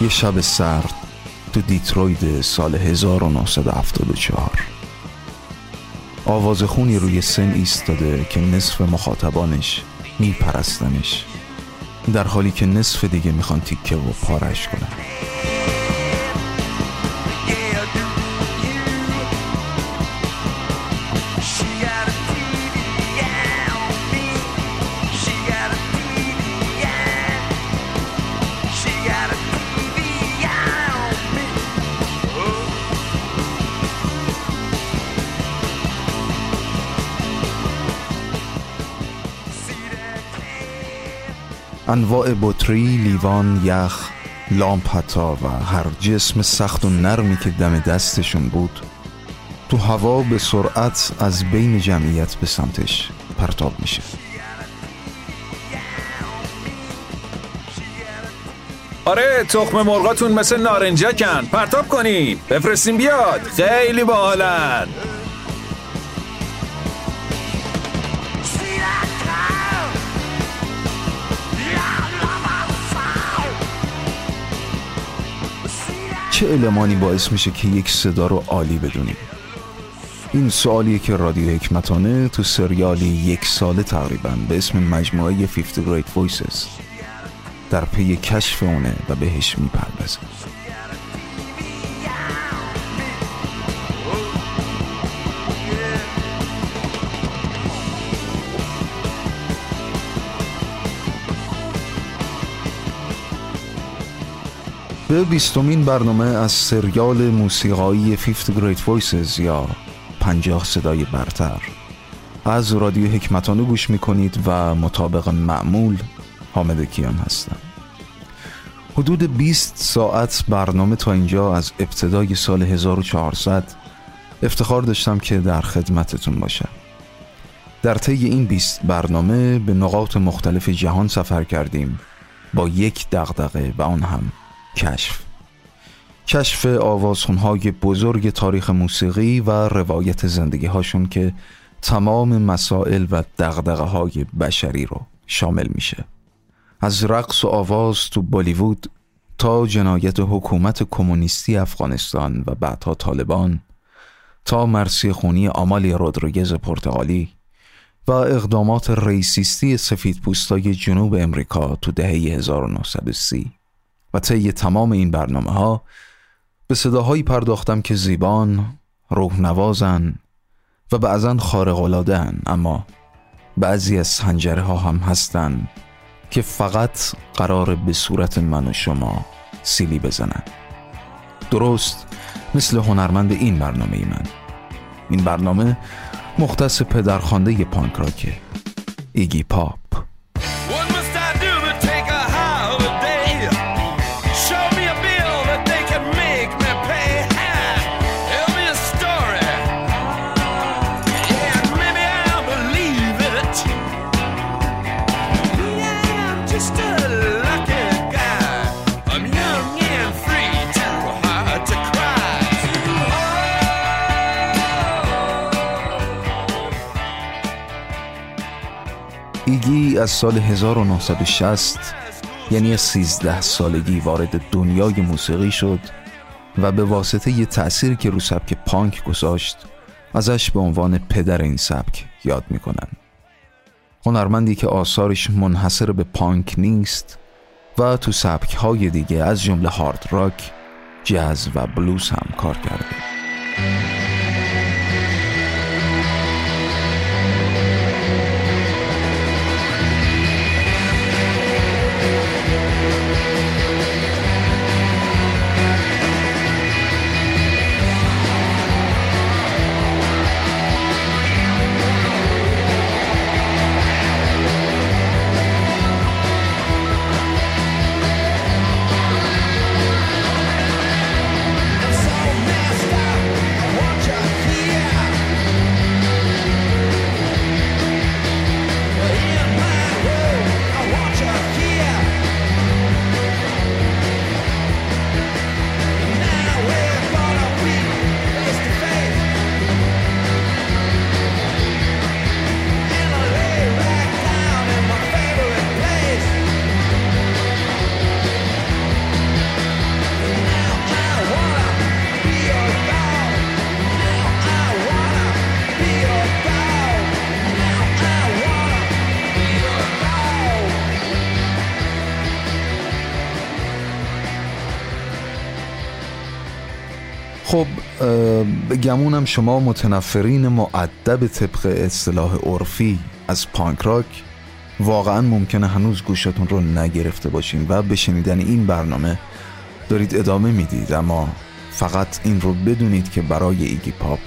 یه شب سرد تو دیتروید سال 1974 آواز خونی روی سن ایستاده که نصف مخاطبانش میپرستنش در حالی که نصف دیگه می‌خوان تیکه و پارش کنن. انواع بطری، لیوان، یخ، لامپ و هر جسم سخت و نرمی که دم دستشون بود تو هوا به سرعت از بین جمعیت به سمتش پرتاب میشه. آره تخم مرغاتون مثل نارنجکن. پرتاب کنین. بفرستین بیاد. خیلی باحالن. چه المانی باعث میشه که یک صدا رو عالی بدونیم؟ این سوالیه که رادیو حکمتانه تو سریالی یک ساله تقریبا به اسم مجموعه 50 Great Voices در پی کشف اونه و بهش می‌پردازه به بیستمین برنامه از سریال موسیقایی 50 Great Voices یا پنجاه صدای برتر. از رادیو حکمتانه گوش می‌کنید و مطابق معمول حامد کیان هستم. حدود 20 ساعت برنامه تا اینجا از ابتدای سال 1400 افتخار داشتم که در خدمتتون باشم. در طی این 20 برنامه به نقاط مختلف جهان سفر کردیم. با یک دغدغه و آن هم کشف. کشف آوازخونهای بزرگ تاریخ موسیقی و روایت زندگی هاشون که تمام مسائل و دغدغه های بشری رو شامل میشه. از رقص و آواز تو بالیوود تا جنایت حکومت کمونیستی افغانستان و بعدها طالبان تا مرسی خونی آمالی رودریگز پرتغالی و اقدامات ریسیستی سفید پوستای جنوب امریکا تو دهه 1930 و طی تمام این برنامه ها به صداهایی پرداختم که زیبان، روح نوازن و بعضا خارقلادن اما بعضی از سنجره ها هم هستن که فقط قرار به صورت من و شما سیلی بزنن. درست مثل هنرمند این برنامه ای من. این برنامه مختص پدرخوانده پانک راکه ایگی پاپ. ایگی از سال 1960 یعنی 13 سالگی وارد دنیای موسیقی شد و به واسطه یه تأثیر که رو سبک پانک گذاشت ازش به عنوان پدر این سبک یاد می‌کنن هنرمندی که آثارش منحصر به پانک نیست و تو سبک های دیگه از جمله هارد راک، جاز و بلوز هم کار کرده. به گمونم شما متنفرین معدب طبق اصطلاح عرفی. از پانک راک واقعا ممکنه هنوز گوشتون رو نگرفته باشین و به شنیدن این برنامه دارید ادامه می‌دید. اما فقط این رو بدونید که برای ایگی پاپ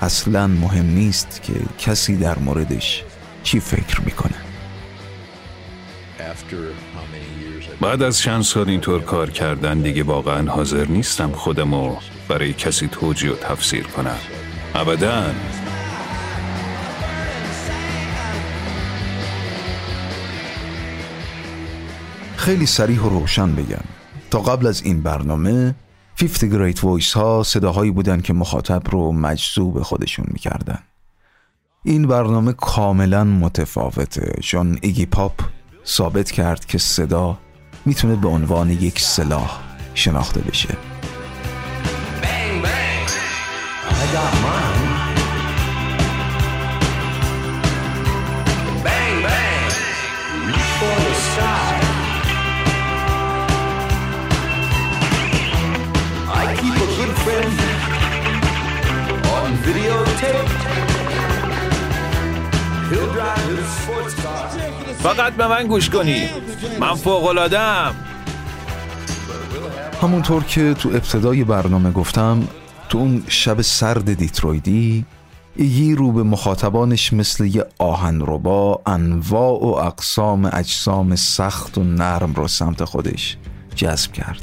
اصلا مهم نیست که کسی در موردش چی فکر می‌کنه. بعد از چند سال اینطور کار کردن دیگه واقعا حاضر نیستم خودمو برای کسی توجیه و تفسیر کنم. ابدا. خیلی سریح و روشن بگم. تا قبل از این برنامه 50 Great Voice ها صداهایی بودن که مخاطب رو مجذوب خودشون می‌کردن. این برنامه کاملا متفاوته. چون ایگی پاپ ثابت کرد که صدا می‌تونه به عنوان یک سلاح شناخته بشه. فقط به من گوش کنی. من فوقلادم همونطور که تو ابتدای برنامه گفتم تو اون شب سرد دیترویدی ایگی رو به مخاطبانش مثل یه آهنربا انواع و اقسام اجسام سخت و نرم رو سمت خودش جذب کرد.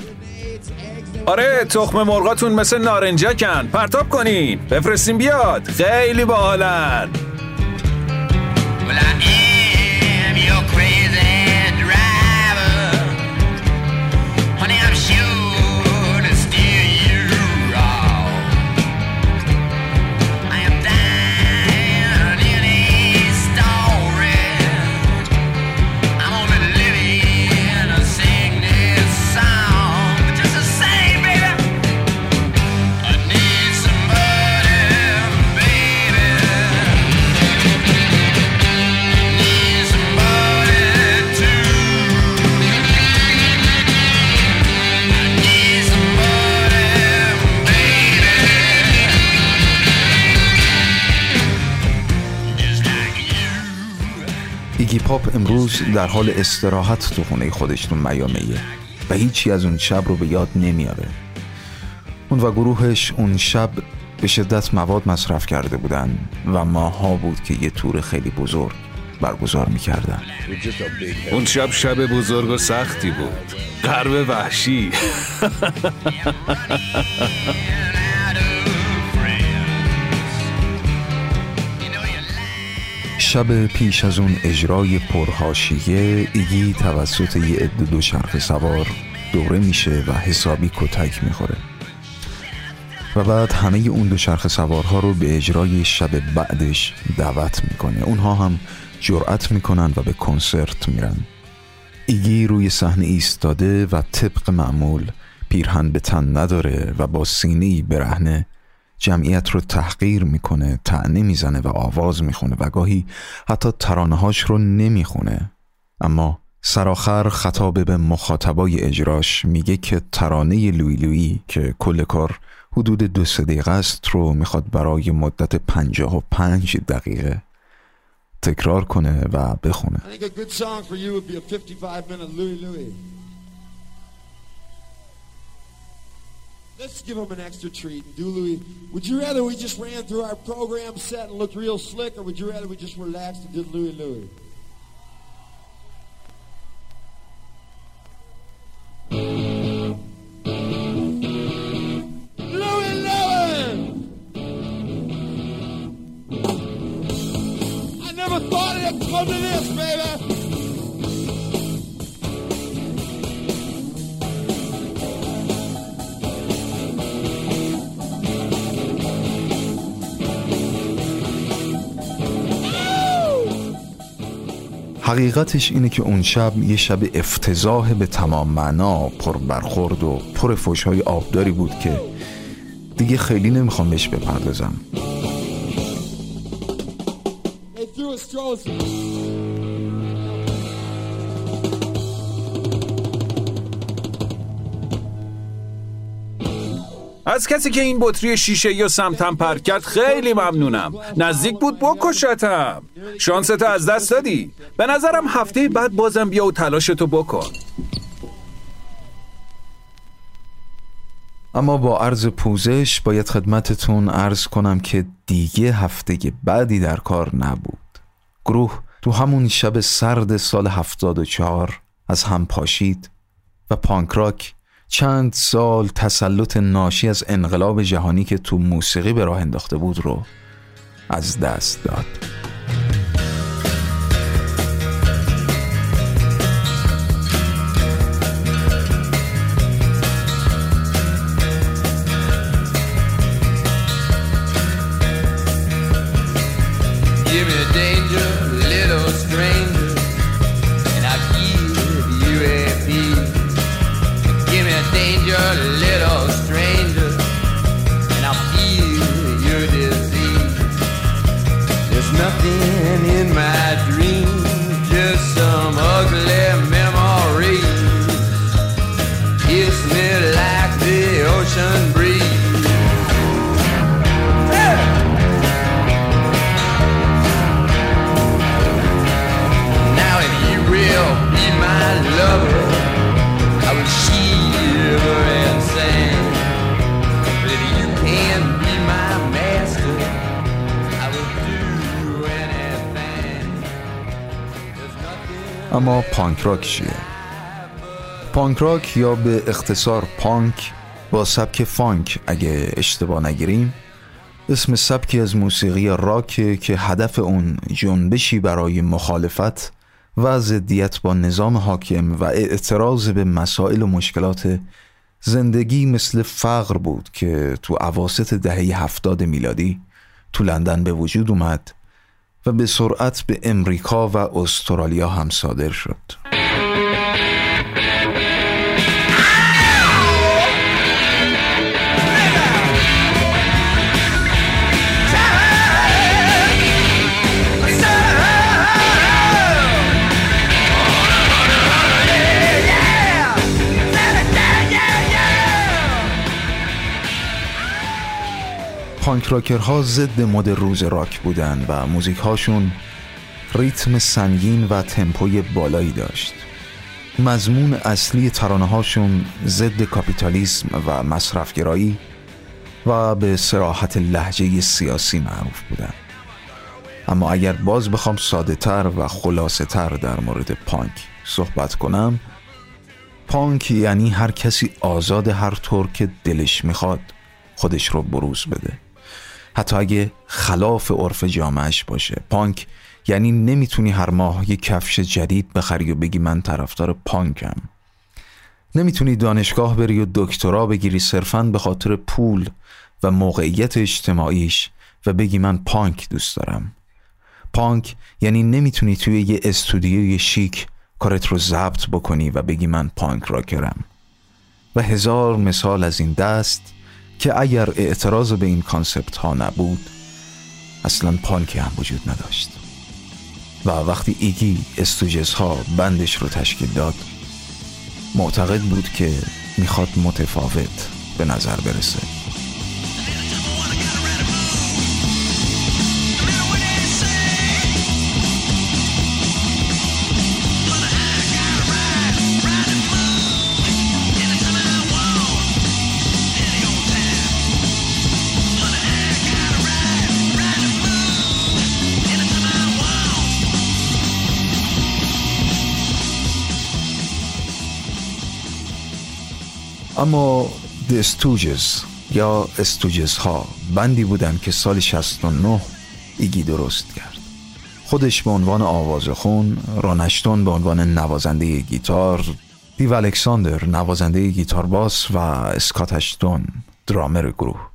آره تخم مرغاتون مثل نارنجکن. پرتاب کنین. بفرستین بیاد. خیلی باحالن. Well, پاپ امروز در حال استراحت تو خونه خودش تو میامیه و هیچی از اون شب رو به یاد نمیاره. اون و گروهش اون شب به شدت مواد مصرف کرده بودن و ماها بود که یه تور خیلی بزرگ برگزار می‌کردن. اون شب شب بزرگ و سختی بود. قرب وحشی. شب پیش از اون اجرای پرهاشیه ایگی توسط یه عده دو شرخ سوار دوره میشه و حسابی کتک می‌خوره. و بعد همه اون دو شرخ سوارها رو به اجرای شب بعدش دعوت می‌کنه. اونها هم جرأت می‌کنن و به کنسرت میرن. ایگی روی صحنه ایستاده و طبق معمول پیرهن به تن نداره و با سینه برهنه جمعیت رو تحقیر می‌کنه تعنی می‌زنه و آواز می‌خونه و گاهی حتی ترانهاش رو نمی‌خونه. اما سراخر خطاب به مخاطبای اجراش میگه که ترانه لوی لوی که کل کار حدود دو دقیقه است رو می‌خواد برای مدت پنجاه و پنج دقیقه تکرار کنه و بخونه. Let's give them an extra treat and do Louis. Would you rather we just ran through our program set and looked real slick, or would you rather we just relaxed and did Louis Louis? Louis Louis! I never thought it'd come to this, baby! حقیقتش اینه که اون شب یه شب افتضاح به تمام معنا پر برخورد و پر فوشهای آبداری بود که دیگه خیلی نمی‌خوام بهش بپردازم. از کسی که این بطری شیشه یا سمتم پرک کرد خیلی ممنونم. نزدیک بود بکشتم. شانستو از دست دادی. به نظرم هفته بعد بازم بیا و تلاشتو بکن. اما با عرض پوزش باید خدمتتون عرض کنم که دیگه هفته بعدی در کار نبود. گروه تو همون شب سرد سال 74 از هم پاشید و پانکراک چند سال تسلط ناشی از انقلاب جهانی که تو موسیقی به راه انداخته بود رو از دست داد. اما پانک راک چیه؟ پانک راک یا به اختصار پانک با سبک فانک اگه اشتباه نگیریم اسم سبکی از موسیقی راک که هدف اون جنبشی برای مخالفت و ضدیت با نظام حاکم و اعتراض به مسائل و مشکلات زندگی مثل فقر بود که تو اواسط دهه هفتاد میلادی تو لندن به وجود اومد و به سرعت به امریکا و استرالیا هم صادر شد. پانک راکرها ضد مد روز راک بودن و موزیک هاشون ریتم سنگین و تمپوی بالایی داشت. مضمون اصلی ترانه هاشون ضد کاپیتالیسم و مصرفگرایی و به سراحت لحجه سیاسی معروف بودن. اما اگر باز بخوام ساده تر و خلاصه تر در مورد پانک صحبت کنم پانک یعنی هر کسی آزاد هر طور که دلش می‌خواد خودش رو بروز بده. حتی اگه خلاف عرف جامعش باشه. پانک یعنی نمی‌تونی هر ماه یه کفش جدید بخری و بگی من طرفدار پانکم. نمی‌تونی دانشگاه بری و دکترا بگیری صرفا به خاطر پول و موقعیت اجتماعیش و بگی من پانک دوست دارم. پانک یعنی نمی‌تونی توی یه استودیوی شیک کارت رو ضبط بکنی و بگی من پانک راکرم. و هزار مثال از این دست که اگر اعتراض به این concept ها نبود اصلا پانکی هم وجود نداشت. و وقتی ایگی Stooges ها band ش رو تشکیل داد معتقد بود که می‌خواد متفاوت به نظر برسه. اما The استوجز یا استوجز ها بندی بودن که سال 69 ایگی درست کرد خودش به عنوان آوازخون رانشتون به عنوان نوازنده گیتار دیو الکساندر نوازنده گیتار باس و اسکاتشتون درامر گروه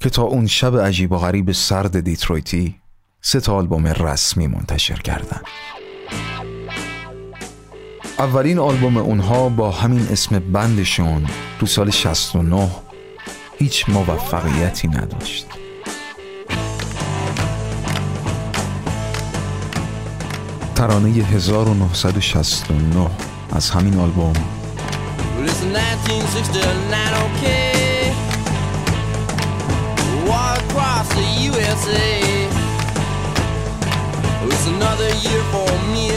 که تا اون شب عجیب و غریب سرد دیترویتی سه تا آلبوم رسمی منتشر کردند. اولین آلبوم اونها با همین اسم بندشون تو سال 69 هیچ موفقیتی نداشت. ترانه 1969 از همین آلبوم. It's another year for me.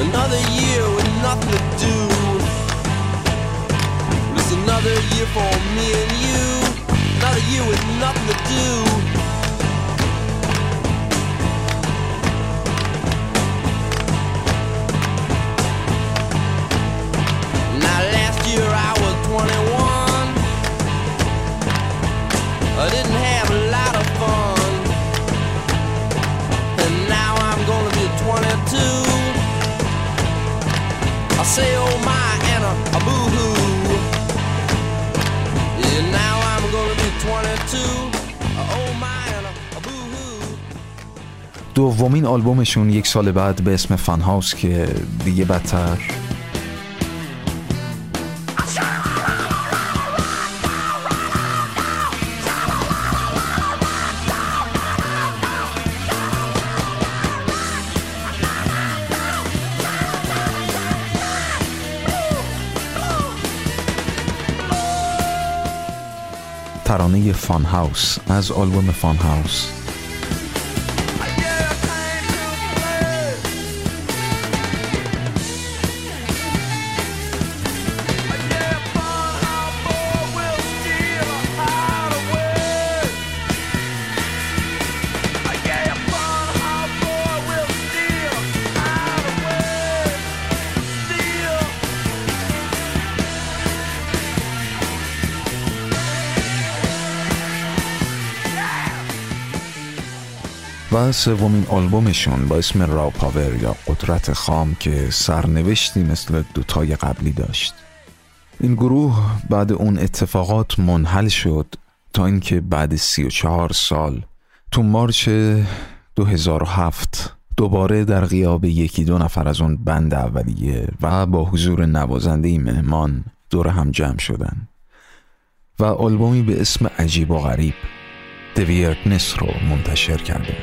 Another year with nothing to do. It was another year for me and you. Another year with nothing to do. Say oh my and a, a boo hoo. Yeah, now I'm gonna be 22. Oh my and a boo hoo. دومین آلبومشون یک سال بعد به اسم فن هاوس که دیگه بدتر ترانه فان هاوس از آلبوم فان هاوس سومین آلبومشون با اسم را پاور یا قدرت خام که سرنوشتی مثل دوتای قبلی داشت. این گروه بعد اون اتفاقات منحل شد تا اینکه بعد سی و چهار سال تو مارچ 2007 دوباره در غیاب یکی دو نفر از اون بند اولیه و با حضور نوازنده مهمان دور هم جمع شدن. و آلبومی به اسم عجیب و غریب دویرتنس رو منتشر کرده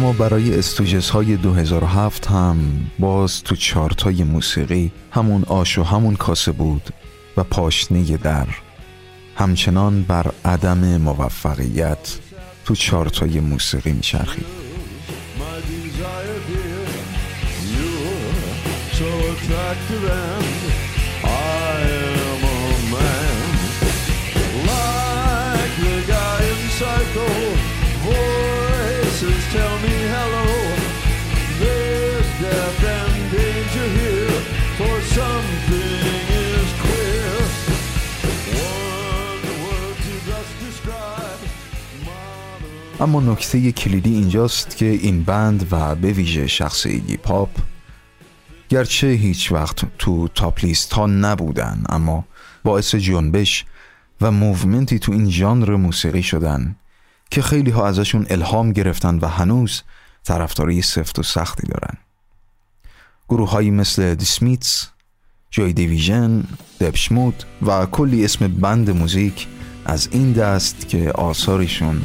اما برای استوجس های 2007 هم باز تو چارتای موسیقی همون آش و همون کاسه بود و پاشنه در. همچنان بر عدم موفقیت تو چارتای موسیقی میچرخید. اما نکته کلیدی اینجاست که این band و به ویژه شخص ایگی پاپ گرچه هیچ وقت تو top list ها نبودن اما باعث جنبش و movement ی تو این ژانر موسیقی شدن که خیلی ها ازشون الهام گرفتن و هنوز طرفداری سفت و سختی دارن. گروه هایی مثل The Smiths، Joy Division، Depeche Mode و کلی اسم band موزیک از این دست که آثارشون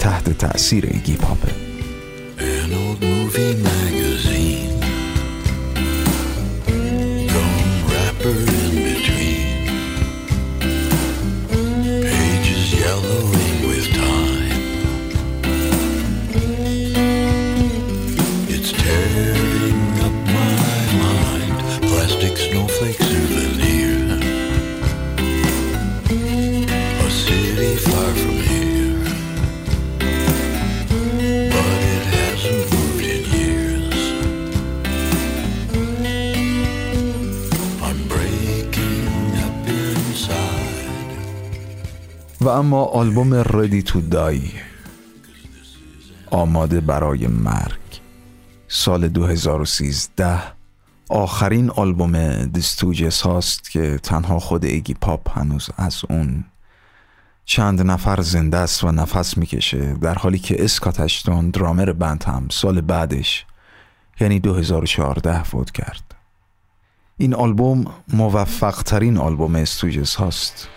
تحت تأثیر ایگی پاپه. و اما آلبوم Ready to Die آماده برای مرگ. سال 2013 آخرین آلبوم دستوجس هاست که تنها خود ایگی پاپ هنوز از اون چند نفر زنده است و نفس می‌کشه در حالی که اسکاتشتون درامر بند هم سال بعدش یعنی 2014 فوت کرد. این آلبوم موفق ترین آلبوم استوجس هاست.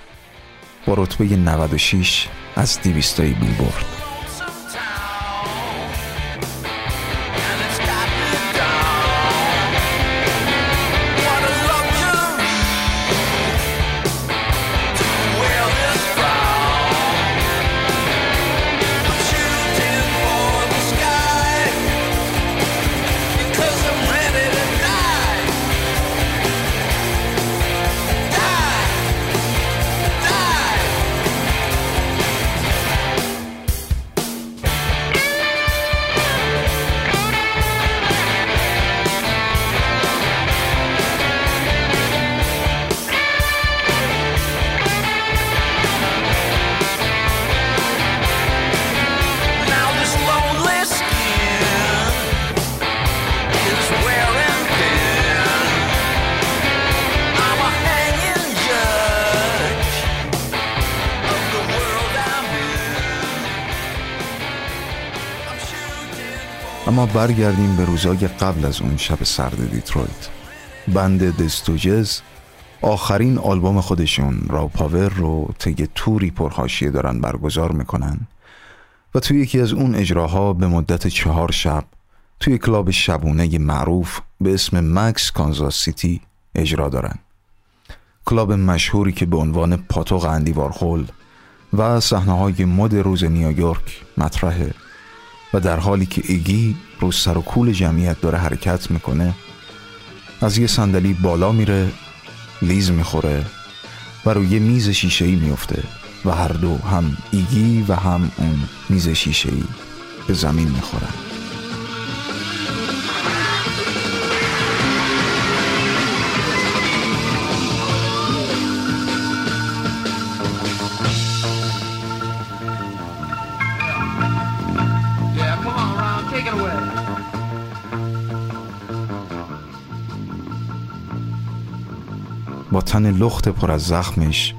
با رتبه 96 از دیویستای بیلبورد. برگردیم به روزای قبل از اون شب سرد دیترویت. band The Stooges آخرین آلبوم خودشون Raw Power رو طی توری پرحاشیه دارن برگزار می‌کنن و توی یکی از اون اجراها به مدت چهار شب توی کلاب شبونه معروف به اسم Max's Kansas City اجرا دارن. کلاب مشهوری که به عنوان پاتوق اندی وارهول و صحنه های مد روز نیویورک مطرحه. و در حالی که ایگی رو سر و کول جمعیت داره حرکت می‌کنه از یه صندلی بالا میره لیز می‌خوره و روی یه میز شیشه میفته و هر دو هم ایگی و هم اون میز شیشه به زمین می‌خورن. با tن لخت پر از زخمش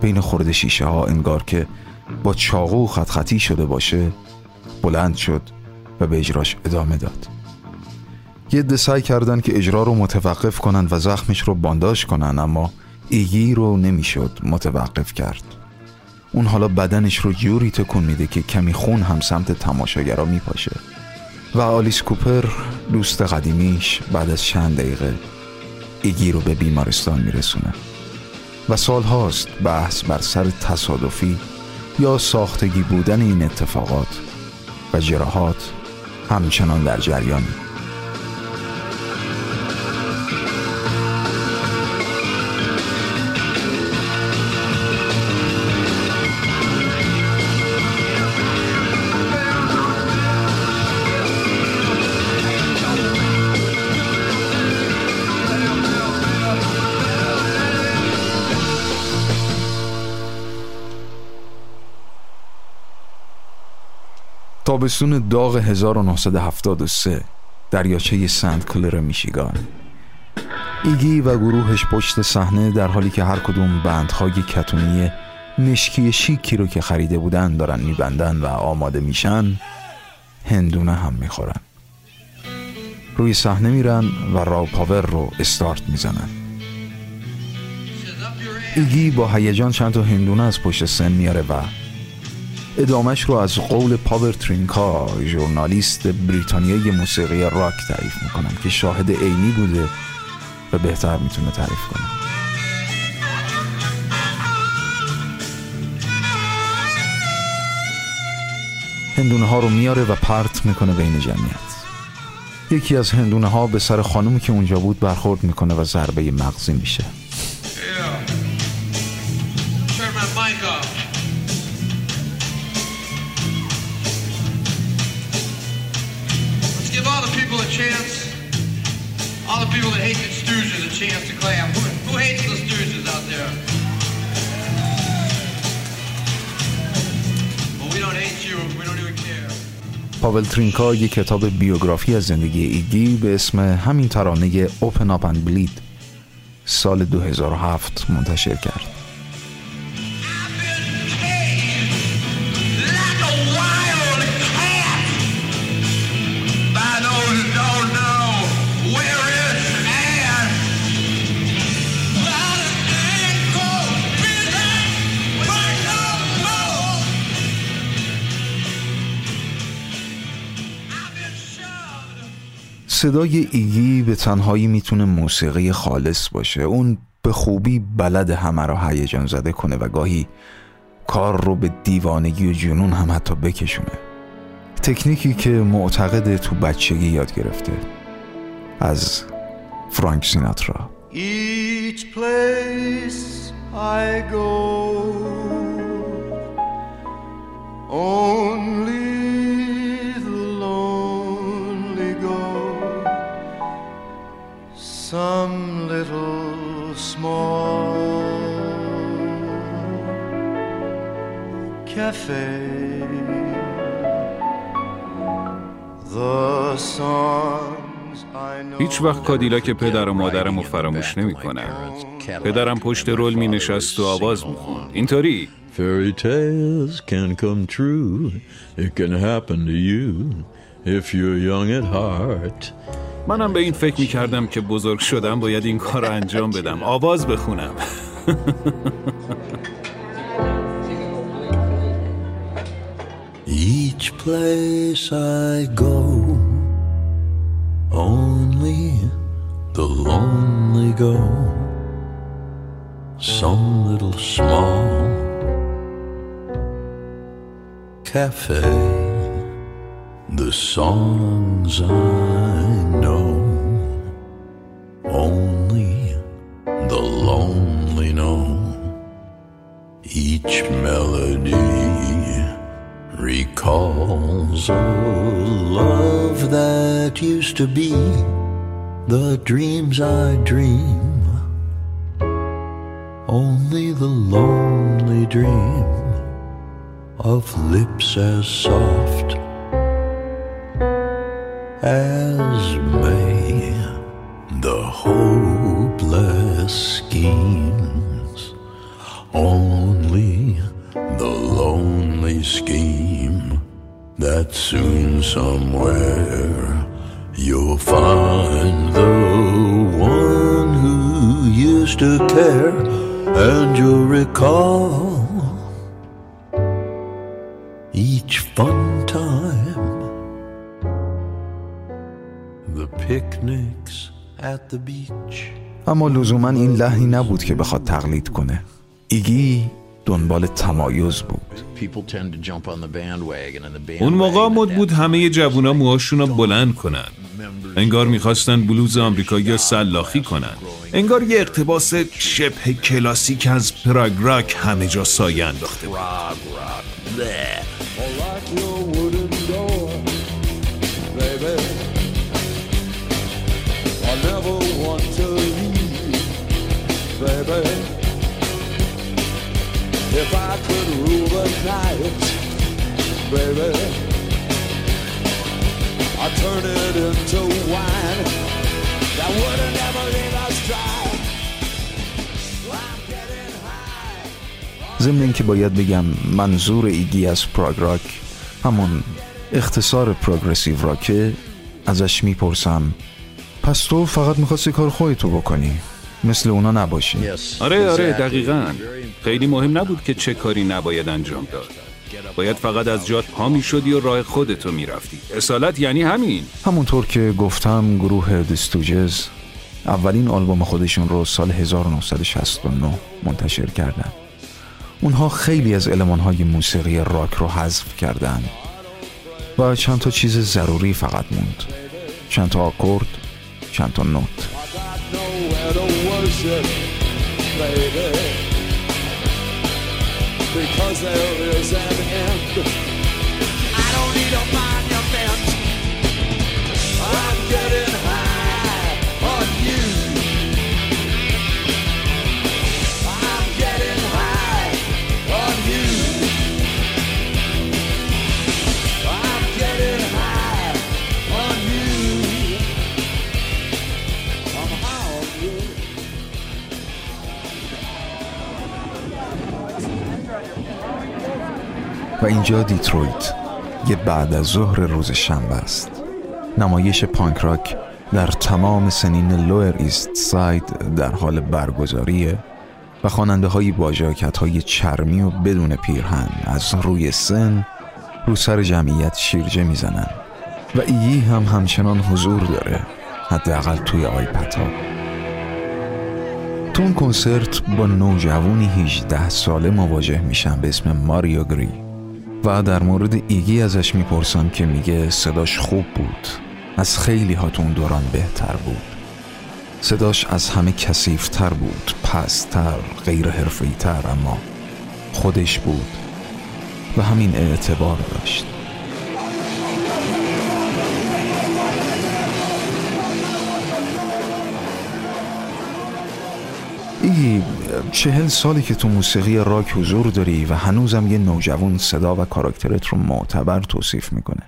بین خورده شیشه ها انگار که با چاقو خط خطی شده باشه بلند شد و به اجراش ادامه داد. یه سعی کردن که اجرا رو متوقف کنن و زخمش رو بانداش کنن اما ایگی رو نمی‌شد متوقف کرد. اون حالا بدنش رو جوری تکون میده که کمی خون هم سمت تماشاگرا میپاشه. و آلیس کوپر دوست قدیمیش بعد از چند دقیقه ایگی رو به بیمارستان میرسونه و سال هاست بحث بر سر تصادفی یا ساختگی بودن این اتفاقات و جراحات همچنان در جریان. تابستون داغ 1973 دریاچه سنت کلر میشیگان. ایگی و گروهش پشت صحنه در حالی که هر کدوم بندهای کتونی مشکی شیکی رو که خریده بودن دارن میبندن و آماده میشن هندونه هم می‌خورن. روی صحنه میرن و راو پاور رو استارت می‌زنن. ایگی با هیجان چند تا هندونه از پشت سن میاره و ادامش رو از قول پاور ترینکا ژورنالیست بریتانیایی موسیقی راک تعریف می‌کنم که شاهد عینی بوده و بهتر می‌تونه تعریف کنه. هندونه ها رو میاره و پرت می‌کنه بین جمعیت. یکی از هندونه ها به سر خانومی که اونجا بود برخورد می‌کنه و ضربه مغزی میشه. پاول ترینکا یک کتاب بیوگرافی از زندگی ایگی به اسم همین ترانه اوپن اپ اند بلید سال 2007 منتشر کرد. صدای ایگی به تنهایی می‌تونه موسیقی خالص باشه. اون به خوبی بلد همه را هیجان زده کنه و گاهی کار رو به دیوانگی و جنون هم حتی بکشونه. تکنیکی که معتقد تو بچگی یاد گرفته از فرانک سیناترا. Each place I go, only Some little small cafe. The songs I know. هیچ وقت کادیلاک پدر و مادرم رو فراموش نمی کنم پدرم پشت رول می نشست و آواز می اینطوری Fairy tales can come true. It can happen to you if you're young at heart. منم به این فکر می کردم که بزرگ شدم باید این کار رو انجام بدم آواز بخونم Each place I go, only the lonely go. Some little small cafe, the songs I only the lonely know. Each melody recalls a love that used to be the dreams I dream. Only the lonely dream of lips as soft as the hopeless schemes. Only the lonely scheme that soon somewhere you'll find the one who used to care, and you'll recall each fun time, the picnics. اما لزوما این لحنی نبود که بخواد تقلید کنه. ایگی دنبال تمایز بود. People tend to jump on the bandwagon and the اون موقع مد بود همه جوونا موهاشون رو بلند کنن. انگار می‌خواستن بلوز آمریکایی سلاخی کنن. انگار یه اقتباس شبه کلاسیک از پراگ راک همه جا سایه انداخته بود. Baby. If I could rule the night, baby, I'd turn it into wine that wouldn't ever leave us dry. ضمن اینکه باید بگم منظور ایگی از پراگ راک همون اختصار پروگرسیو راکه ازش می‌پرسم پس تو فقط می‌خواستی کار خودتو بکنی مثل اونا نباشی Yes, آره آره. دقیقا. خیلی مهم نبود که چه کاری نباید انجام داد. باید فقط از جات پا می شدی و راه خودتو می‌رفتی اصالت یعنی همین. همونطور که گفتم گروه دستوجز اولین آلبوم خودشون رو سال 1969 منتشر کردن. اونها خیلی از علمانهای موسیقی راک رو حذف کردن و چند تا چیز ضروری فقط موند. چند تا آکورد چند تا نوت. To baby. Because there is an end. I don't need a monument. I'm getting high و اینجا دیترویت یه بعد از ظهر روز شنبه است. نمایش پانک راک در تمام سنین لویر ایست ساید در حال برگزاریه و خواننده های با های چرمی و بدون پیرهن از روی سن رو سر جمعیت شیرجه می‌زنن. و ایی هم همچنان حضور داره حداقل توی آیپتا تو اون کنسرت با نوجوانی 18 ساله مواجه میشن به اسم ماریو گری. و در مورد ایگی ازش می‌پرسم که میگه صداش خوب بود. از خیلی ها اون دوران بهتر بود. صداش از همه کسیفتر بود پستر غیر تر اما خودش بود و همین اعتبار داشت. ای چهل سالی که تو موسیقی راک حضور داری و هنوزم یه نوجوان صدا و کاراکترت رو معتبر توصیف می‌کنه.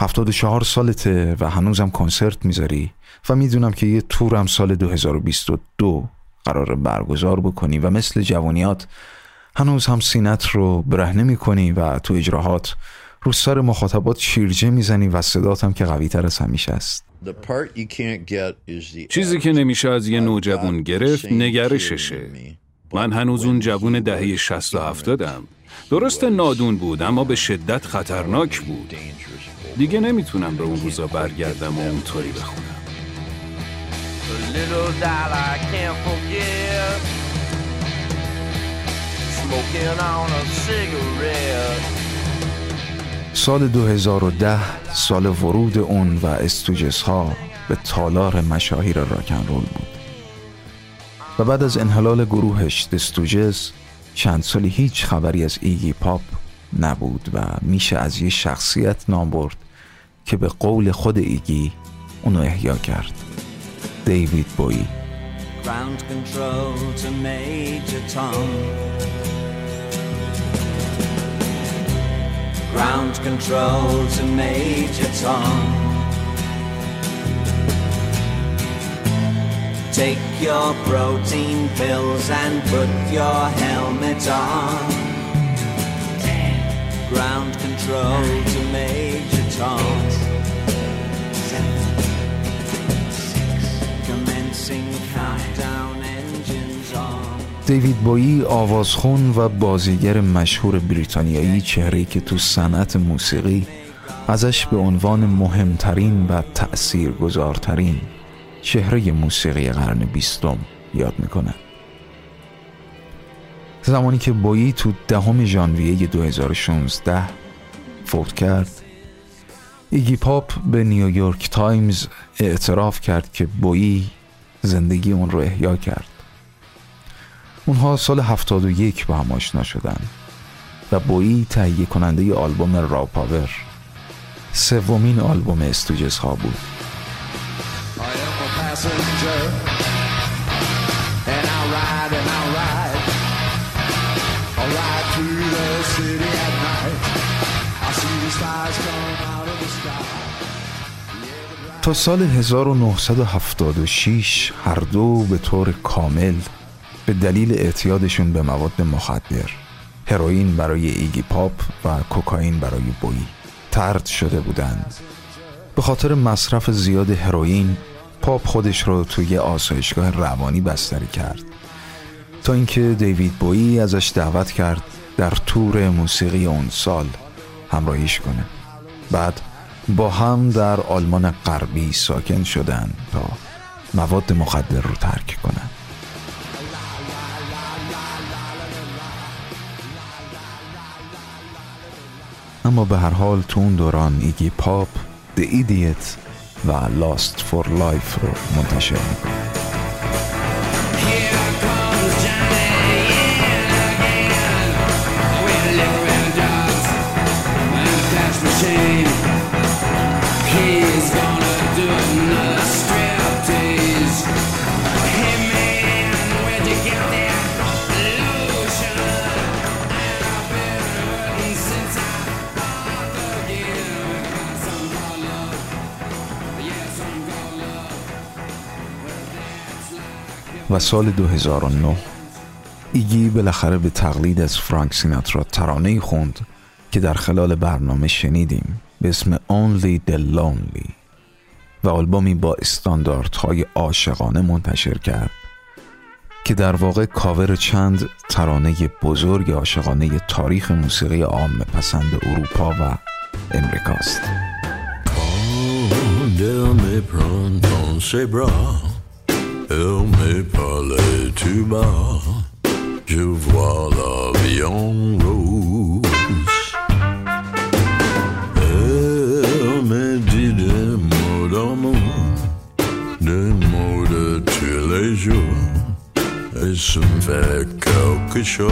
هفتاد و چهار سالته و هنوزم کنسرت می‌ذاری و می‌دونم که یه تورم سال 2022 قرار برگزار بکنی و مثل جوانیات هنوز هم سینت رو برهنه می‌کنی و تو اجراهات رو سر مخاطبات شیرجه می‌زنی و صدات هم که قوی تر از همیشه است. چیزی که نمیشه از یه نوجوان گرفت نگرششه من هنوز اون جوون دهه 60 و 70 درست نادون بود اما به شدت خطرناک بود. دیگه نمی‌تونم به اون روزا برگردم و اونطوری بخونم. سال 2010 سال ورود اون و استوجس ها به تالار مشاهیر راکن رول بود. و بعد از انحلال گروهش دستوجز چند سالی هیچ خبری از ایگی پاپ نبود و میشه از یه شخصیت نام برد که به قول خود ایگی اونو احیا کرد. دیوید بویی Ground control to Major Tom. Take your protein pills and put your helmet on. Ground control to Major Tom. دیوید بویی آوازخون و بازیگر مشهور بریتانیایی چهره که تو صنعت موسیقی ازش به عنوان مهمترین و تأثیرگذارترین چهره موسیقی قرن بیستم یاد می‌کنه زمانی که بویی تو دهم ژانویه 2016 فوت کرد ایگی پاپ به نیویورک تایمز اعتراف کرد که بویی زندگی اون رو احیا کرد. اونها سال 71 با هم آشنا شدن و بویی تهیه کننده آلبوم را پاور سومین آلبوم استوجس ها بود. تا سال 1976 هر دو به طور کامل به دلیل اعتیادشون به مواد مخدر هروئین برای ایگی پاپ و کوکائین برای بویی ترد شده بودند. به خاطر مصرف زیاد هروئین پاپ خودش رو توی آسایشگاه روانی بستری کرد. تا اینکه دیوید بویی ازش دعوت کرد در تور موسیقی اون سال همراهیش کنه. بعد با هم در آلمان غربی ساکن شدن تا مواد مخدر رو ترک کنند. اما به هر حال تو اون دوران ایگی پاپ The Idiot و Lost for Life رو منتشر می‌کنه و سال 2009 ایگی بالاخره به تقلید از فرانک سیناترا ترانه خوند که در خلال برنامه شنیدیم به اسم Only the Lonely و آلبومی با استانداردهای عاشقانه منتشر کرد که در واقع کاور چند ترانه بزرگ عاشقانه تاریخ موسیقی عام پسند اروپا و امریکاست. Elle me parlait tout bas Je vois la vie en rose Elle me dit des mots d'amour Des mots de tous Et ça me fait quelque chose.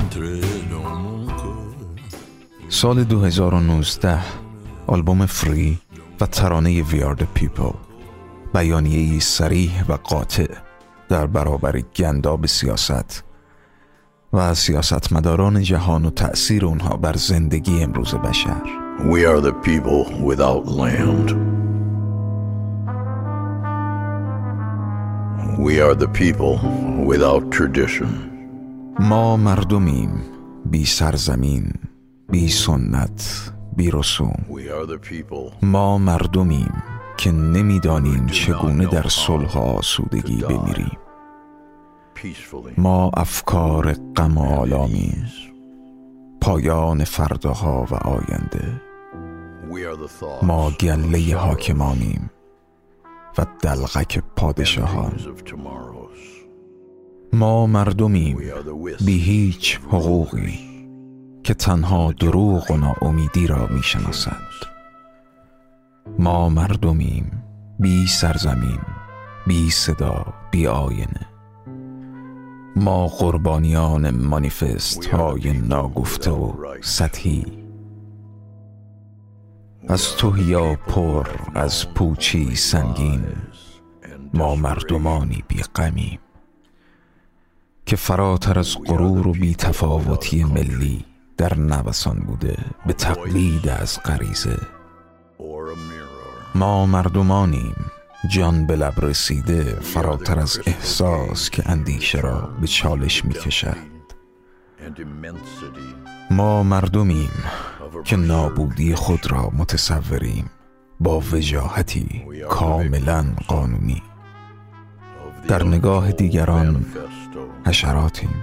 Entré آلبوم فری و ترانه We Are The People بیانیه سریح و قاطع در برابر گنداب سیاست و سیاستمداران جهان و تأثیر اونها بر زندگی امروز بشر We are the people without land. We are the people without tradition. ما مردمیم بی سرزمین بی سنت بی رسوم We are the people. ما مردمیم که نمی‌دانیم چگونه در صلح و آسودگی بمیریم. ما افکار غم و آلامیم پایان فرداها و آینده. ما گله حاکمانیم و دلغک پادشاهان. ما مردمیم. بی هیچ حقوقی. که تنها دروغ و ناامیدی را می‌شناسند. ما مردمیم بی سرزمین بی صدا بی آینه. ما قربانیان مانیفست های ناگفته و سطحی. از توهیا پر از پوچی سنگین ما مردمانی بی غمیم. که فراتر از غرور و بیتفاوتی ملی در نوسان بوده به تقلید از غریزه. ما مردمانیم. جان به لب رسیده فراتر از احساس که اندیشه را به چالش می کشد ما مردمیم که نابودی خود را متصوریم. با وجاهتی کاملا قانونی. در نگاه دیگران حشراتیم.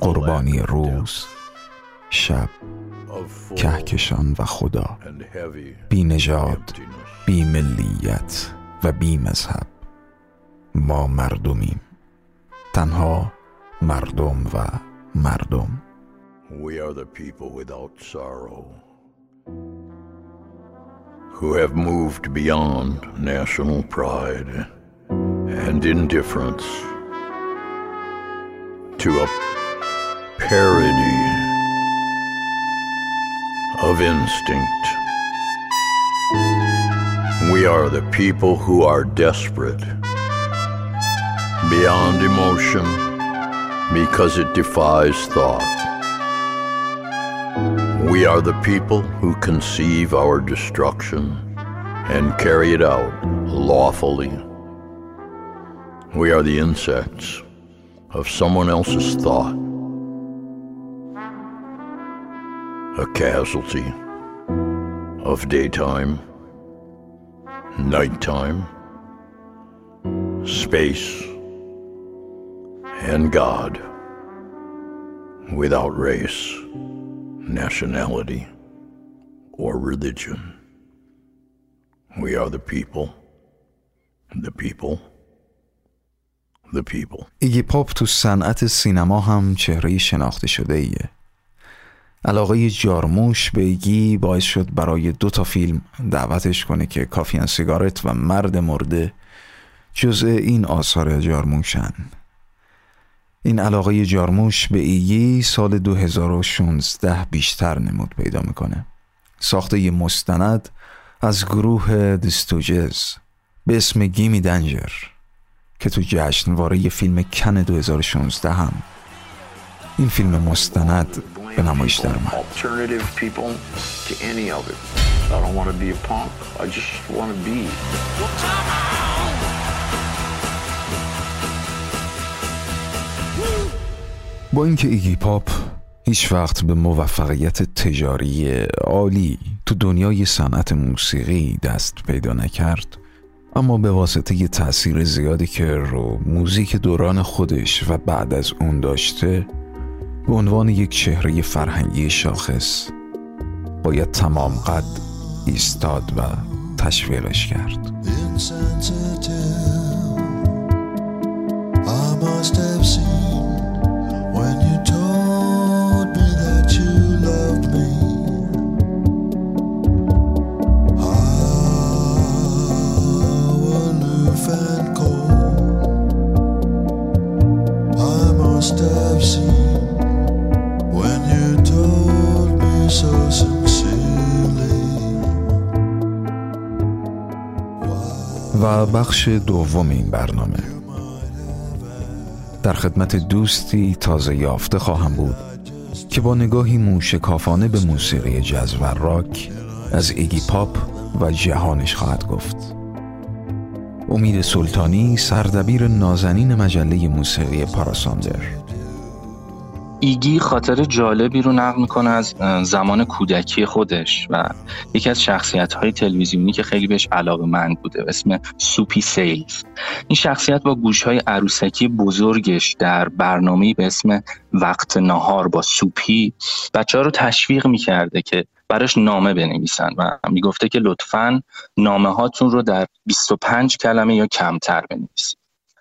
قربانی روز شب کهکشان و خدا بی emptiness. بی ملیت و بی مذهب ما مردمیم تنها مردم و مردم We are the people without sorrow who have moved beyond national pride and indifference to a parody of instinct. We are the people who are desperate beyond emotion because it defies thought. We are the people who conceive our destruction and carry it out lawfully. We are the insects of someone else's thought. A casualty of daytime, nighttime, space, and God without race, nationality, or religion. We are the people, the people, the people. ایگی پاپ تو صنعت سینما هم چهره شناخته شده ایه علاقه جارموش به ایگی باعث شد برای دو تا فیلم دعوتش کنه که کافیان سیگارت و مرد مرده جزء این آثار جارموشن. این علاقه جارموش به ایگی سال 2016 بیشتر نمود پیدا می‌کنه. ساخته یه مستند از گروه دستوجز به اسم گیمی دنجر که تو جشنواره فیلم کن 2016 هم. این فیلم مستند به نمایش در اومد. با اینکه ایگی پاپ هیچ وقت به موفقیت تجاری عالی تو دنیای صنعت موسیقی دست پیدا نکرد اما به واسطه یه تأثیر زیادی که رو موزیک دوران خودش و بعد از اون داشته به عنوان یک چهره فرهنگی شاخص باید تمام قد ایستاد و تشویقش کرد. I must have seen when you told بخش دوم این برنامه. در خدمت دوستی تازه یافته خواهم بود که با نگاهی موشکافانه به موسیقی جز و راک از ایگی پاپ و جهانش خواهد گفت. امید سلطانی سردبیر نازنین مجله موسیقی پاراساندر. ایگی خاطر جالبی رو نقل می‌کنه از زمان کودکی خودش و یکی از شخصیت های تلویزیونی که خیلی بهش علاقه مند بوده اسم سوپی سیلز. این شخصیت با گوش های عروسکی بزرگش در برنامه به اسم وقت نهار با سوپی بچه ها رو تشویق می‌کرده که براش نامه بنویسن و می‌گفته که لطفا نامه هاتون رو در 25 کلمه یا کمتر بنویسید.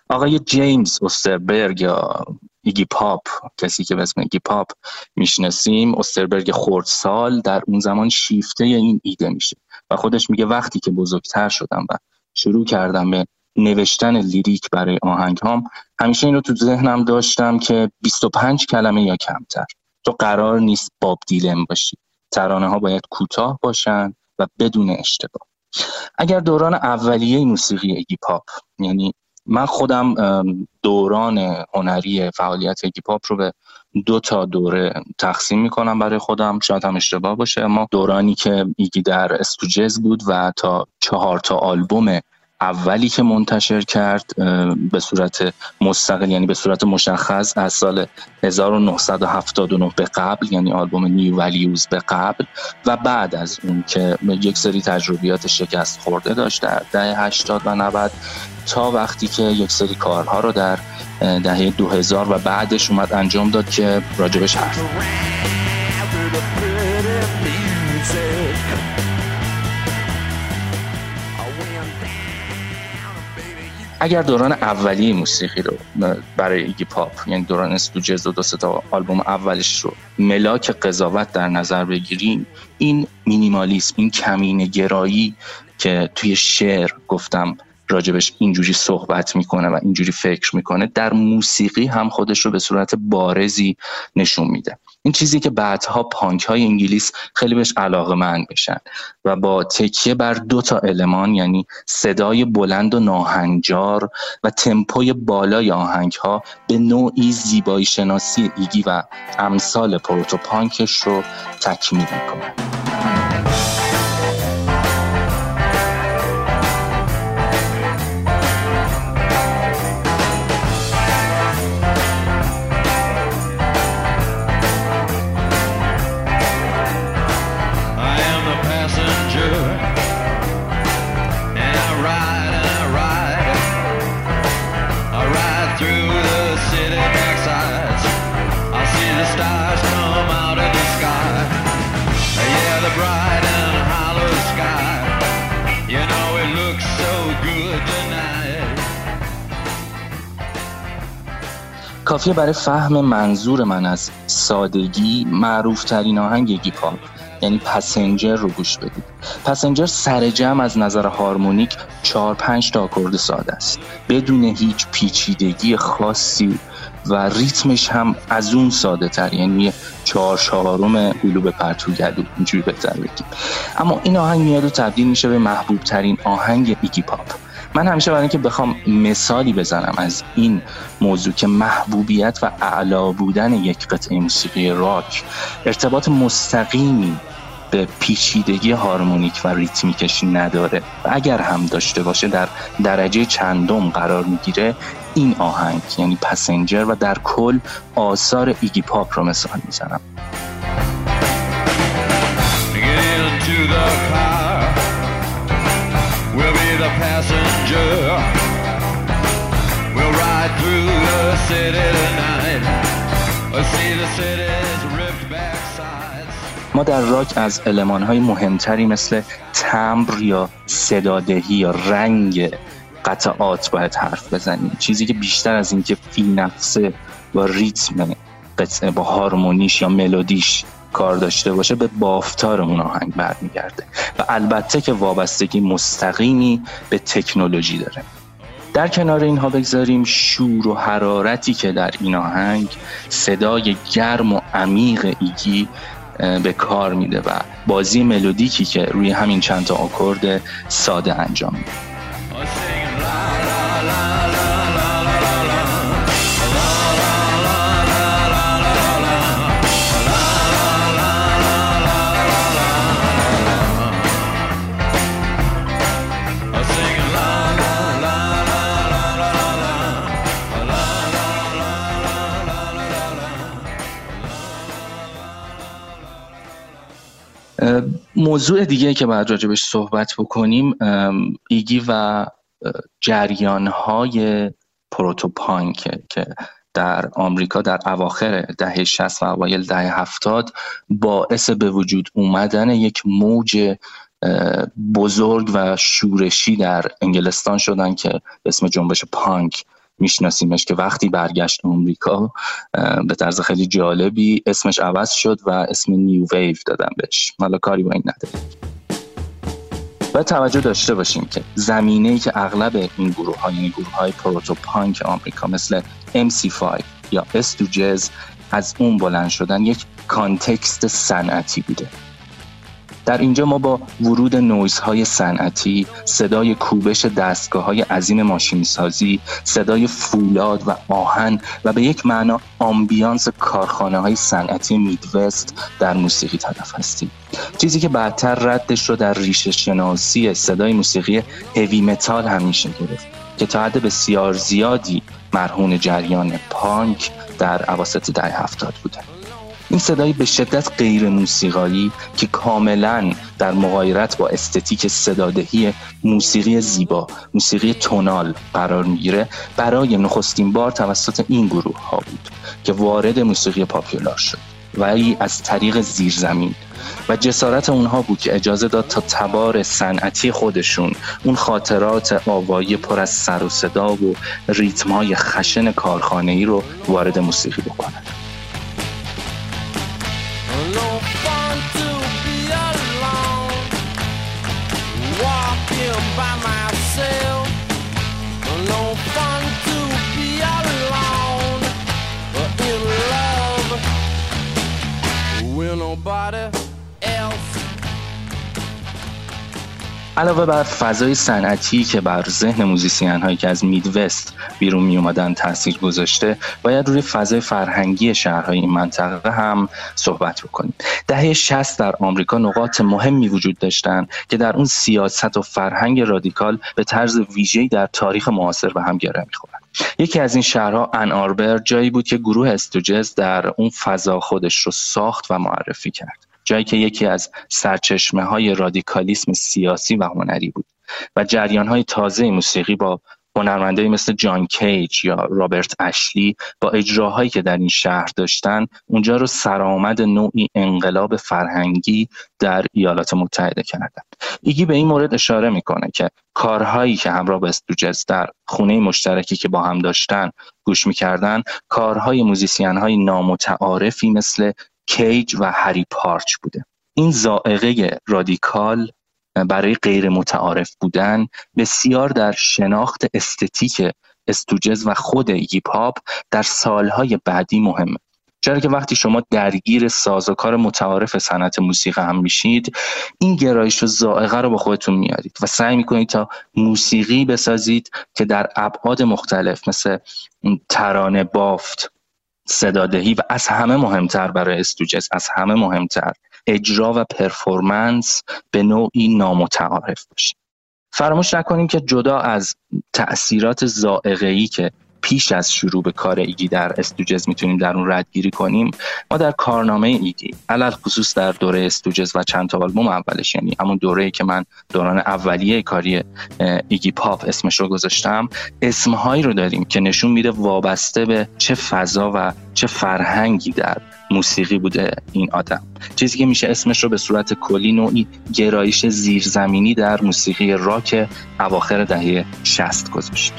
آقای جیمز اوستربرگ یا ایگی پاپ کسی که به اسم ایگی پاپ می‌شناسیم اوستربرگ خردسال در اون زمان شیفته این ایده میشه و خودش میگه وقتی که بزرگتر شدم و شروع کردم به نوشتن لیریک برای آهنگ هام همیشه این رو تو ذهنم داشتم که 25 کلمه یا کمتر. تو قرار نیست باب دیلم باشی. ترانه ها باید کوتاه باشن و بدون اشتباه. اگر دوران اولیه موسیقی ایگی پاپ یعنی من خودم دوران هنری فعالیت ایگی پاپ رو به دو تا دوره تقسیم می‌کنم برای خودم. شاید هم اشتباه باشه. اما دورانی که ایگی در استوجز بود و تا چهار تا آلبوم اولی که منتشر کرد به صورت مستقل یعنی به صورت مشخص از سال 1979 به قبل یعنی آلبوم نیو ولیوز به قبل و بعد از اون که یک سری تجربیات شکست خورده داشت در دهه 80 و 90 تا وقتی که یک سری کارها رو در دهه 2000 و بعدش اومد انجام داد که راجبش حرف اگر دوران اولیه موسیقی رو برای ایگی پاپ یعنی دوران استوجز و دو تا آلبوم اولش رو ملاک قضاوت در نظر بگیریم این مینیمالیسم این کمینه گرایی که توی شعر گفتم راجبش اینجوری صحبت می‌کنه و اینجوری فکر می‌کنه در موسیقی هم خودش رو به صورت بارزی نشون میده. این چیزی که بعدها پانک های انگلیس خیلی بهش علاقه من بشن. و با تکیه بر دو تا المان یعنی صدای بلند و ناهنجار و تمپوی بالای آهنگ ها به نوعی زیبایی شناسی ایگی و امثال پروتوپانکش رو تکمیل می‌کنه کافیه برای فهم منظور من از سادگی معروف ترین آهنگ ایگی پاپ یعنی Passenger رو گوش بدید. Passenger سر جمع از نظر هارمونیک چهار پنج تا آکورد ساده است. بدون هیچ پیچیدگی خاصی و ریتمش هم از اون ساده تر. یعنی چهار چهارم پرتو گلو اینجوری بهتر بگیم. اما این آهنگ میاد و تبدیل میشه به محبوب ترین آهنگ ایگی پاپ من همیشه برای اینکه بخوام مثالی بزنم از این موضوع که محبوبیت و اعلا بودن یک قطعه موسیقی راک ارتباط مستقیمی به پیچیدگی هارمونیک و ریتمیکش نداره و اگر هم داشته باشه در درجه چندم قرار می‌گیره این آهنگ یعنی پسنجر و در کل آثار ایگی پاپ رو مثال می‌زنم. The. We'll passenger. We'll ride through the city tonight. See the city's ripped back sides. ما در راک از المانهای مهمتری مثل تمبر یا صدادهی یا رنگ قطعات باید حرف بزنیم چیزی که بیشتر از اینکه فی نفسه با ریتم قطعه با هارمونیش یا ملودیش کار داشته باشه به بافتار اون آهنگ برمیگرده. و البته که وابستگی مستقیمی به تکنولوژی داره. در کنار اینها بگذاریم شور و حرارتی که در این آهنگ صدای گرم و عمیق ایگی به کار میده و بازی ملودیکی که روی همین چند تا آکورد ساده انجام میده. موضوع دیگه که باید راجبش صحبت بکنیم ایگی و اه، جریانهای پروتوپانک که در آمریکا در اواخر دهه 60 و اوایل دهه 70 باعث به وجود اومدن یک موج بزرگ و شورشی در انگلستان شدن که به اسم جنبش پانک میشناسیمش که وقتی برگشت آمریکا به طرز خیلی جالبی اسمش عوض شد و اسم نیو ویو دادن بهش. حالا کاری با این نداره و توجه داشته باشیم که زمینه ای که اغلب این گروه های یعنی گروه های پروتوپانک آمریکا مثل MC5 یا استوجز از اون بلند شدن یک context صنعتی بوده. در اینجا ما با ورود نویزهای صنعتی، صدای کوبش دستگاه های عظیم ماشین سازی، صدای فولاد و آهن و به یک معنا ambiance کارخانه های صنعتی میدوست در موسیقی طرف هستیم. چیزی که بعدتر ردش رو در ریشه شناسی صدای موسیقی هوی متال هم میشه گرفت که تا حد بسیار زیادی مرهون جریان پانک در اواسط دهه هفتاد بوده. این صدایی به شدت غیر موسیقایی که کاملا در مغایرت با استتیک صدادهی موسیقی زیبا موسیقی تونال قرار می‌گیره برای نخستین بار توسط این گروه ها بود که وارد موسیقی پاپیولار شد ولی از طریق زیرزمین. و جسارت اونها بود که اجازه داد تا تبار صنعتی خودشون اون خاطرات آوایی پر از سر و صدا و ریتمای خشن کارخانه‌ای رو وارد موسیقی بکنن. With nobody else. علاوه بر فضای صنعتی که بر ذهن موزیسین هایی که از میدوست بیرون می اومدن تاثیر گذاشته باید روی فضای فرهنگی شهرهای این منطقه هم صحبت بکنیم دهه 60 در آمریکا نقاط مهمی وجود داشتند که در اون سیاست و فرهنگ رادیکال به طرز ویژه‌ای در تاریخ معاصر به هم گره می‌خورن یکی از این شهرها ان آربر جایی بود که گروه استوجز در اون فضا خودش رو ساخت و معرفی کرد. جایی که یکی از سرچشمه های رادیکالیسم سیاسی و هنری بود و جریان های تازه موسیقی با هنرمندایی مثل جان کیج یا رابرت اشلی با اجراهایی که در این شهر داشتن اونجا رو سرآمد نوعی انقلاب فرهنگی در ایالات متحده کردن ایگی به این مورد اشاره می‌کنه که کارهایی که همراه با استوجز در خونه مشترکی که با هم داشتن گوش می‌کردن کارهای موزیسین های نامتعارفی مثل کیج و هری پارچ بوده. این زائقه رادیکال برای غیر متعارف بودن بسیار در شناخت استتیک استوجز و خود ایگی پاپ در سالهای بعدی مهمه چرا که وقتی شما درگیر سازوکار متعارف صنعت موسیقی هم میشید این گرایش و زائقه رو با خودتون میارید و سعی می‌کنید تا موسیقی بسازید که در ابعاد مختلف مثل ترانه بافت صدادهی و از همه مهمتر برای استوجز از همه مهمتر. اجرا و پرفورمنس به نوعی نامتعارف باشه. فراموش نکنیم که جدا از تأثیرات ذائقه‌ای که پیش از شروع به کار ایگی در استوجز می‌تونیم در اون ردگیری کنیم ما در کارنامه ایگی علی الخصوص در دوره استوجز و چند تا آلبوم اولش یعنی همون دوره که من دوران اولیه کاری ایگی پاپ اسمش رو گذاشتم اسمهایی رو داریم که نشون میده وابسته به چه فضا و چه فرهنگی در موسیقی بوده این آدم. چیزی که میشه اسمش رو به صورت کلی نوعی گرایش زیرزمینی در موسیقی راک اواخر دهه 60 گذاشت.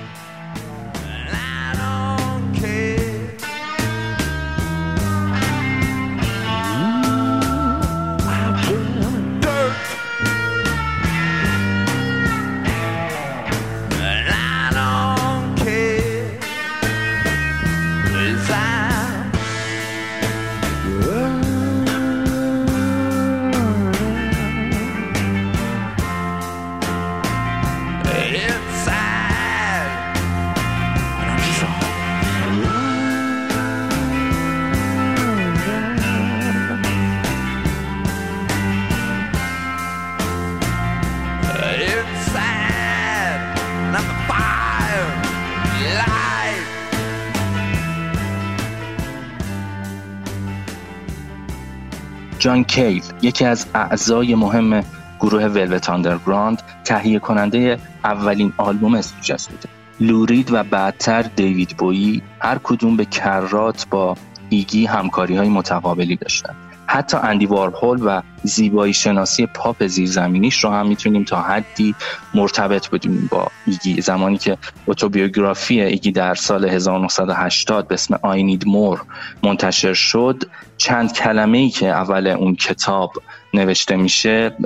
جان کیل یکی از اعضای مهم گروه ولوت آندرگراند تهیه کننده اولین آلبوم استوجس بوده. لو رید و بعدتر دیوید بویی هر کدوم به کرات با ایگی همکاری های متقابلی داشتن حتی اندی وارهول و زیبایی شناسی پاپ زیرزمینیش رو هم می‌تونیم تا حدی مرتبط بدونیم با ایگی. زمانی که اتوبیوگرافی ایگی در سال 1980 به اسم Need More منتشر شد چند کلمه ای که اول اون کتاب نوشته میشه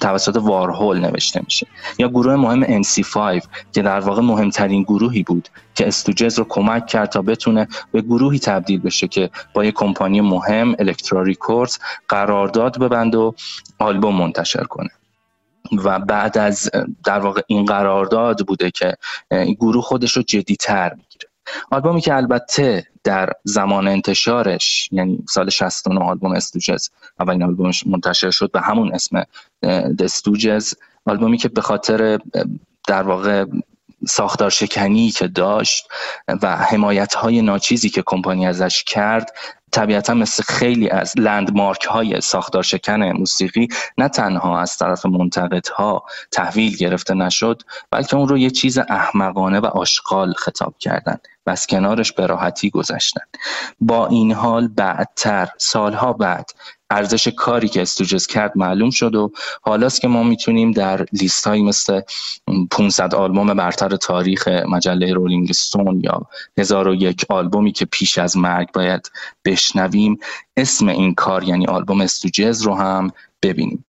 توسط وارهول نوشته میشه. یا گروه مهم NC5 که در واقع مهمترین گروهی بود که استوجز رو کمک کرد تا بتونه به گروهی تبدیل بشه که با یک کمپانی مهم الکترا ریکوردز قرارداد ببند و آلبوم منتشر کنه. و بعد از در واقع این قرارداد بوده که این گروه خودش رو جدیتر می‌گیره. آلبومی که البته در زمان انتشارش یعنی سال 69 آلبوم استوجز اولین آلبومش منتشر شد به همون اسم استوجز آلبومی که به خاطر در واقع ساختار شکنی که داشت و حمایت های ناچیزی که کمپانی ازش کرد طبیعتا مثل خیلی از لندمارک های ساختار شکن موسیقی نه تنها از طرف منتقدها تحویل گرفته نشد بلکه اون رو یه چیز احمقانه و آشغال خطاب کردن و از کنارش به راحتی گذشتن با این حال بعدتر سالها بعد ارزش کاری که استوجز کرد معلوم شد و حالاست که ما می‌تونیم در لیست هایی مثل 500 آلبوم برتر تاریخ مجله رولینگ ستون یا 1001 آلبومی که پیش از مرگ باید بشنویم. اسم این کار یعنی آلبوم استوجز رو هم ببینیم.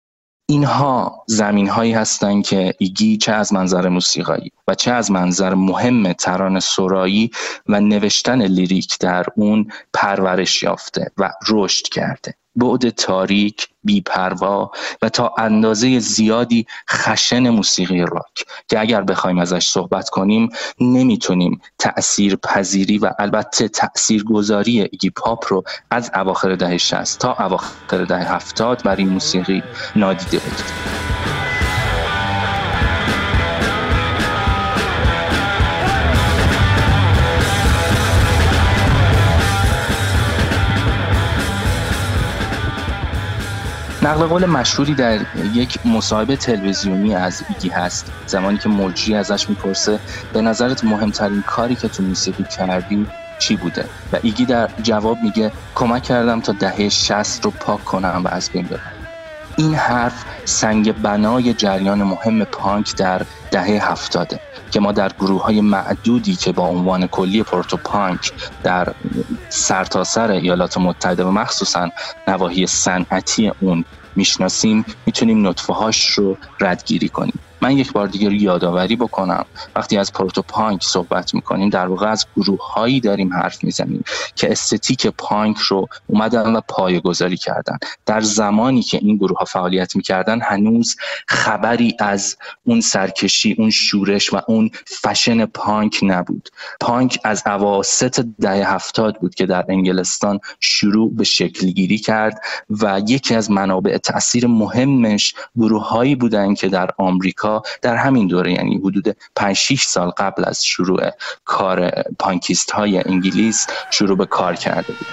اینها زمین هایی هستند که ایگی چه از منظر موسیقایی و چه از منظر مهم تران سرایی و نوشتن لیریک در اون پرورش یافته و رشد کرده. بعد تاریک بیپروا و تا اندازه زیادی خشن موسیقی راک که اگر بخوایم ازش صحبت کنیم نمی‌تونیم تأثیر پذیری و البته تأثیر گذاری ایگی پاپ رو از اواخر دهه 60 تا اواخر دهه 70 بر این موسیقی نادیده بگیریم نقل قول مشهوری در یک مصاحبه تلویزیونی از ایگی هست. زمانی که مجری ازش می‌پرسه به نظرت مهمترین کاری که تو موسیقی کردی چی بوده؟ و ایگی در جواب میگه کمک کردم تا دهه 60 رو پاک کنم و از بین ببرم. این حرف سنگ بنای جریان مهم پانک در دهه هفتاده که ما در گروه های معدودی که با عنوان کلی پورتو پانک در سرتاسر سر ایالات متحده و مخصوصا نواحی صنعتی اون می‌شناسیم می‌تونیم نطفه هاش رو ردگیری کنیم. من یک بار دیگه یادآوری بکنم. وقتی از پروتو پانک صحبت می‌کنیم در واقع از گروه هایی داریم حرف می‌زنیم که استتیک پانک رو اومدن و پایه گذاری کردن. در زمانی که این گروه ها فعالیت می‌کردن هنوز خبری از اون سرکشی اون شورش و اون فشن پانک نبود. پانک از اواسط دهه هفتاد بود که در انگلستان شروع به شکل گیری کرد و یکی از منابع تاثیر مهمش گروه هایی بودن که در آمریکا ها در همین دوره یعنی حدود 5 6 سال قبل از شروع کار پانکیست های انگلیس شروع به کار کرده بود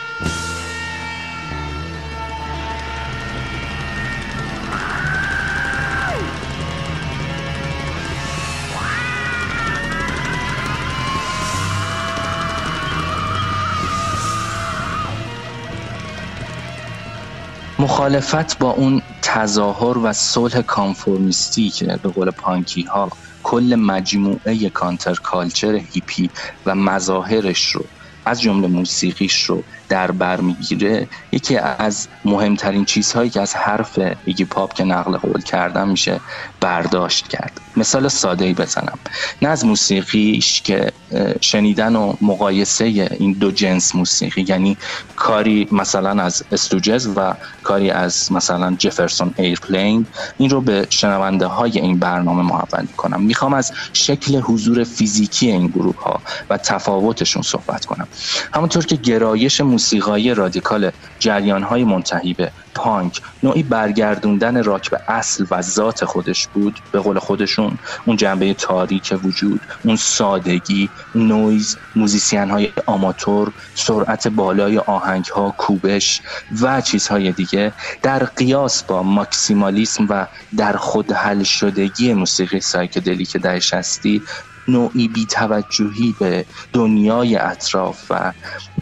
مخالفت با اون تظاهر و صلح کانفورمیستی که به قول پانکی ها کل مجموعه counter culture هیپی و مظاهرش رو از جمله موسیقیش رو در بر می‌گیره یکی از مهمترین چیزهایی که از حرف ایگی پاپ که نقل قول کردن میشه برداشت کرد. مثال ساده ای بزنم. نه از موسیقیش که شنیدن و مقایسه این دو جنس موسیقی یعنی کاری مثلا از استوجز و کاری از مثلا جفرسون ایرپلین این رو به شنونده های این برنامه محول کنم می‌خوام از شکل حضور فیزیکی این گروه ها و تفاوتشون صحبت کنم. همونطور که گرایش موسیقایی رادیکال جریان های منتهی به پانک. نوعی برگردوندن راک به اصل و ذات خودش بود به قول خودشون. اون جنبه تاریک وجود اون سادگی نویز موزیسین های آماتور سرعت بالای آهنگ ها کوبش و چیزهای دیگه در قیاس با ماکسیمالیسم و در خود حل شدگی موسیقی سایکدلیک دهش هستی نوعی بیتوجهی به دنیای اطراف و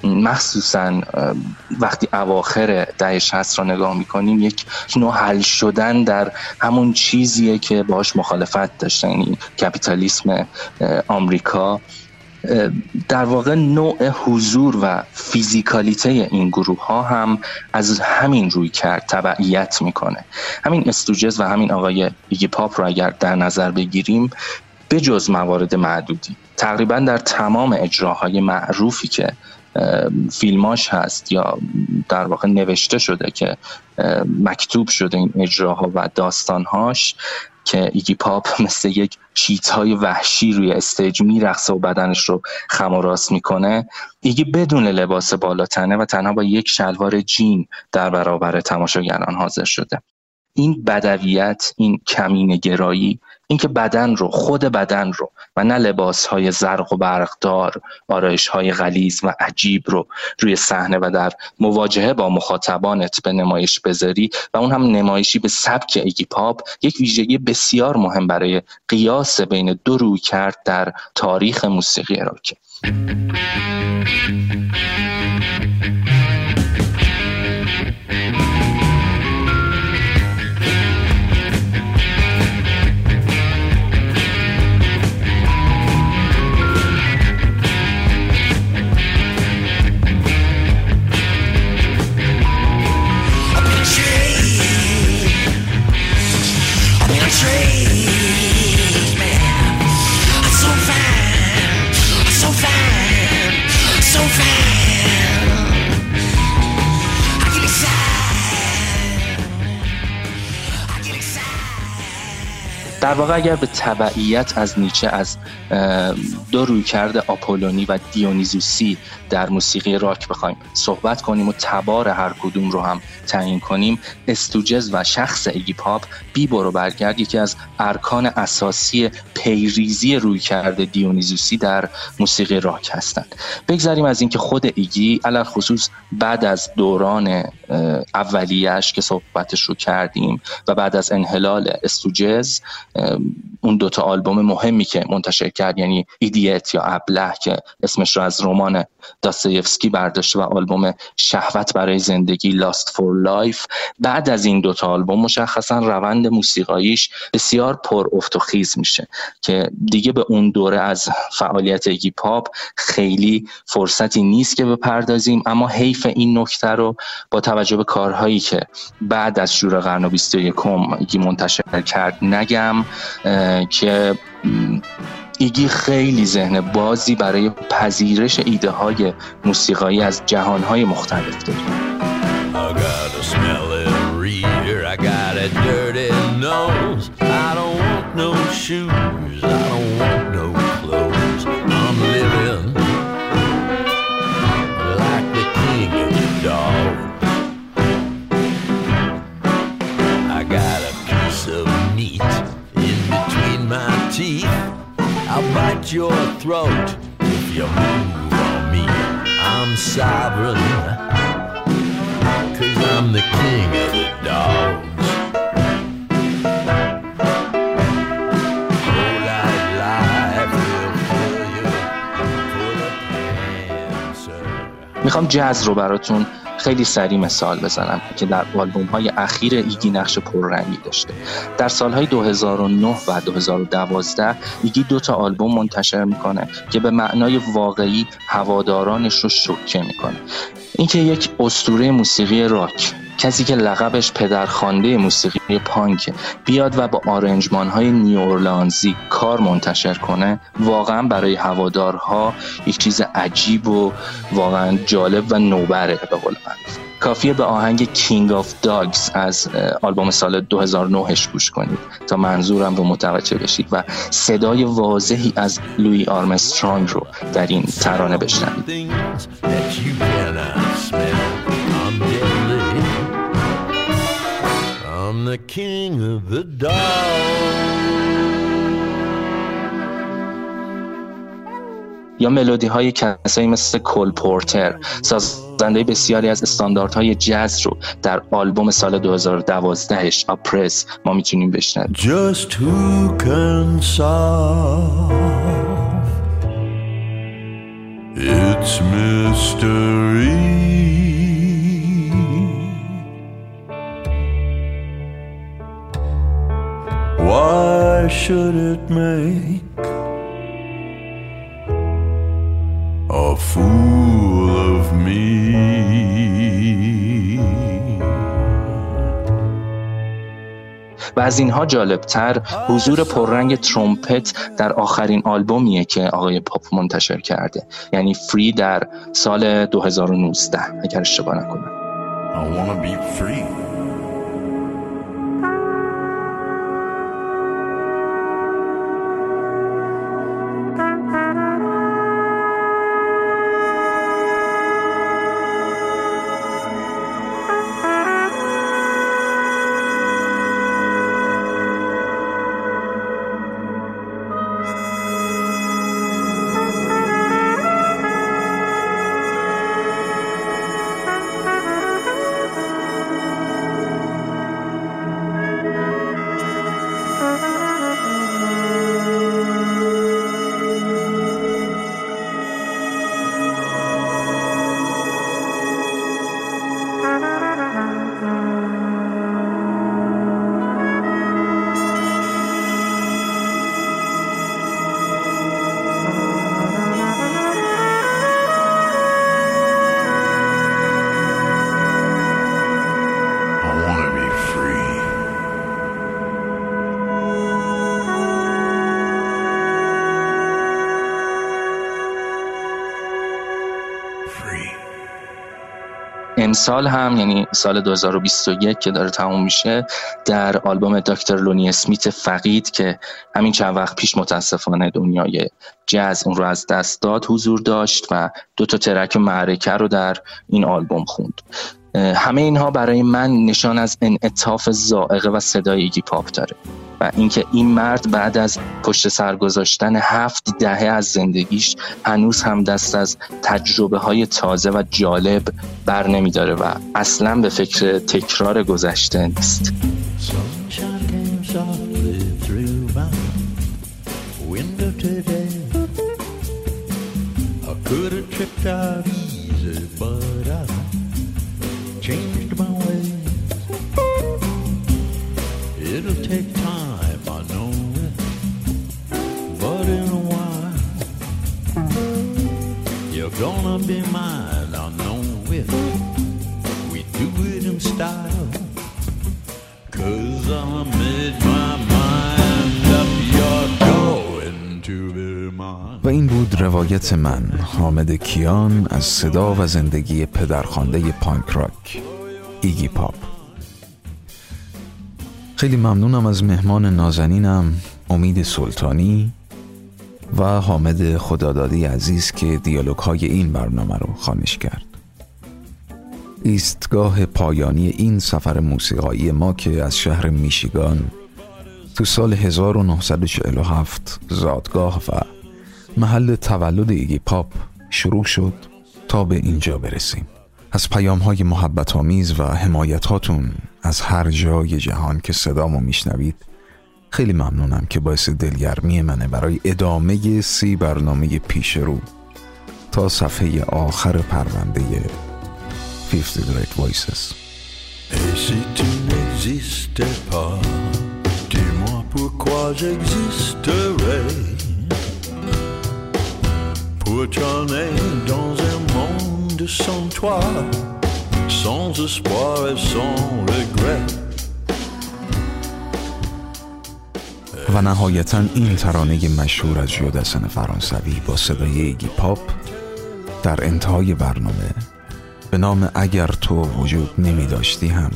مخصوصا وقتی اواخر دهه 60 را نگاه می‌کنیم یک نوع حل شدن در همون چیزیه که باش مخالفت داشتن یعنی کپیتالیسم آمریکا. در واقع نوع حضور و فیزیکالیته این گروه ها هم از همین رویکرد تبعیت می‌کنه. همین استوجز و همین آقای ایگی پاپ رو اگر در نظر بگیریم به جز موارد معدودی تقریبا در تمام اجراهای معروفی که فیلماش هست یا در واقع نوشته شده که مکتوب شده این اجراها و داستانهاش که ایگی پاپ مثل یک چیتای وحشی روی stage میرقصه و بدنش رو خم و راست می‌کنه. ایگی بدون لباس بالاتنه و تنها با یک شلوار جین در برابر تماشاگران حاضر شده. این بدویت این کمین گرایی اینکه بدن رو خود بدن رو و نه لباس های زرق و برقدار آرایش های غلیز و عجیب رو روی صحنه و در مواجهه با مخاطبانت به نمایش بذاری و اون هم نمایشی به سبک ایگی پاپ یک ویژگی بسیار مهم برای قیاس بین دو روی کرد در تاریخ موسیقی راک در واقع اگر به تبعیت از نیچه از دو رویکرد آپولونی و دیونیزوسی در موسیقی راک بخوایم صحبت کنیم و تبار هر کدوم رو هم تعیین کنیم استوجز و شخص ایگی پاپ بی برو برگرد. یکی از ارکان اساسی پیریزی رویکرد دیونیزوسی در موسیقی راک هستند. بگذاریم از اینکه خود ایگی علی‌الخصوص بعد از دوران اولیش که صحبتش رو کردیم و بعد از انحلال استوجز اون دوتا آلبوم مهمی که منتشر کرد یعنی Idiot یا ابله که اسمش رو از رمان داستایفسکی برداشته و آلبوم شهوت برای زندگی Lust for Life بعد از این دوتا آلبوم مشخصا روند موسیقاییش بسیار پر افت و خیز میشه که دیگه به اون دوره از فعالیت ایگی پاپ خیلی فرصتی نیست که بپردازیم. اما حیف این نکته رو با توجه به کارهایی که بعد از شور قرن 21 ایگی منتشر کرد نگم. که ایگی خیلی ذهن بازی برای پذیرش ایده های موسیقایی از جهان های مختلف داره. At your throat if you move on me. I'm sovereign, cause I'm the king of the dogs. می‌خوام جز رو براتون خیلی سریع مثال بزنم که در آلبوم های اخیر ایگی نقش پررنگی داشته. در سالهای 2009 و 2012 ایگی دو تا آلبوم منتشر می‌کنه که به معنای واقعی هوادارانش رو شوکه می‌کنه. اینکه یک اسطوره موسیقی راک کسی که لقبش پدرخوانده موسیقی پانک بیاد و با آرنجمان های نیو اورلانزی کار منتشر کنه. واقعا برای هوادارها یک چیز عجیب و واقعا جالب و نوبره به قول معروف کافیه به آهنگ King of Dogs از آلبوم سال 2009 گوش کنید تا منظورم رو متوجه بشید و صدای واضحی از لوی آرمسترانگ رو در این ترانه بشنوید. I'm the king of the dog. یا ملودی های کسایی مثل کول پورتر سازنده بسیاری از استانداردهای جز رو در آلبوم سال 2012ش آپرس ما می‌تونیم بشنویم Just who can solve its mystery? Why should it make a fool of me? و از اینها جالبتر حضور پررنگ ترومپت در آخرین آلبومیه که آقای پاپ منتشر کرده یعنی فری در سال 2019 اگر اشتباه نکنم I wanna be free. امسال هم یعنی سال 2021 که داره تموم میشه در آلبوم دکتر لونی اسمیت فقید که همین چند وقت پیش متاسفانه دنیای جز اون رو از دست داد حضور داشت و دو تا ترک معرکه رو در این آلبوم خوند. همه اینها برای من نشان از انعطاف زائقه و صدای ایگی پاپ داره. اینکه این مرد بعد از پشت سر گذاشتن هفت دهه از زندگیش هنوز هم دست از تجربه های تازه و جالب بر نمیداره و اصلا به فکر تکرار گذشته نیست. Came gonna be mine, I know it. We do it in style. Cause I made my mind up, you're going to be mine. و این بود روایت من حامد کیان از صدا و زندگی پدرخوانده پانک راک ایگی پاپ خیلی ممنونم از مهمان نازنینم امید سلطانی و حامد خدادادی عزیز که دیالوگ های این برنامه رو خانش کرد. ایستگاه پایانی این سفر موسیقایی ما که از شهر میشیگان تو سال 1947 زادگاه و محل تولد ایگی پاپ شروع شد تا به اینجا برسیم. از پیام های محبت آمیز و حمایت هاتون از هر جای جهان که صدامو میشنوید خیلی ممنونم که باعث دلگرمی منه برای ادامه سی برنامه پیش رو تا صفحه آخر پرونده 50 Great Voices Et si tu n'existais pas, dis-moi pourquoi j'existerais. Pour t'emmener dans un monde sans toi, sans espoir et sans regret. و نهایتا این ترانه مشهور از جودسن فرانسوی با صدای ایگی پاپ در انتهای برنامه. به نام اگر تو وجود نمی داشتی هم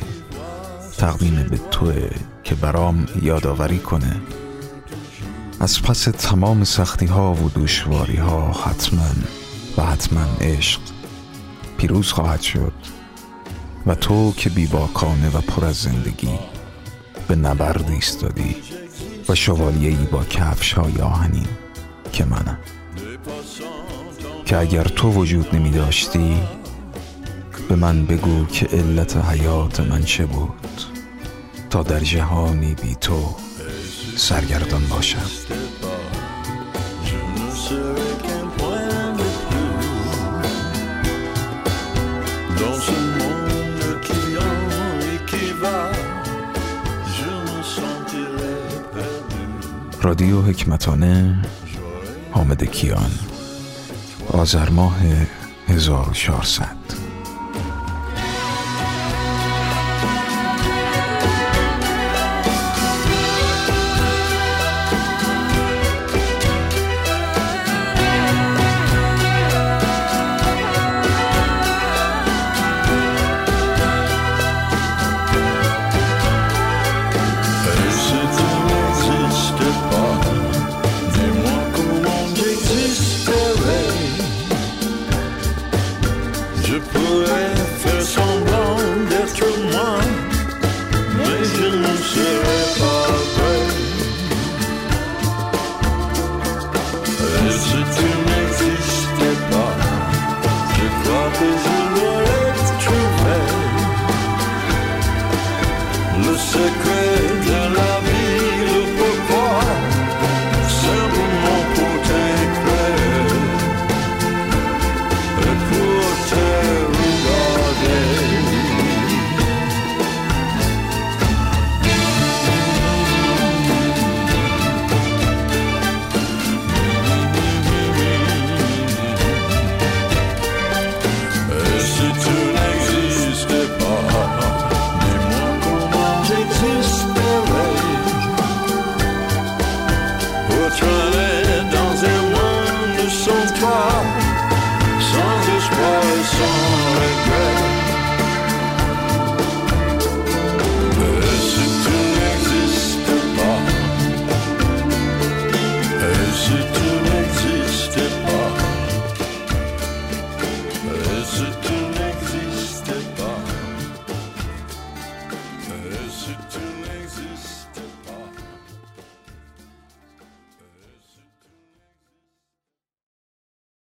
تقدیم به توه که برام یادآوری کنه. از پس تمام سختی ها و دشواری ها حتما و حتما عشق پیروز خواهد شد و تو که بیباکانه و پر از زندگی به نبرد ایستادی. و شوالیه‌ای با کفش های آهنین که منم. که اگر تو وجود نمی داشتی به من بگو که علت حیات من چه بود. تا در جهانی بی تو سرگردان باشم. رادیو حکمتانه حامد کیان. آذر ماه 1400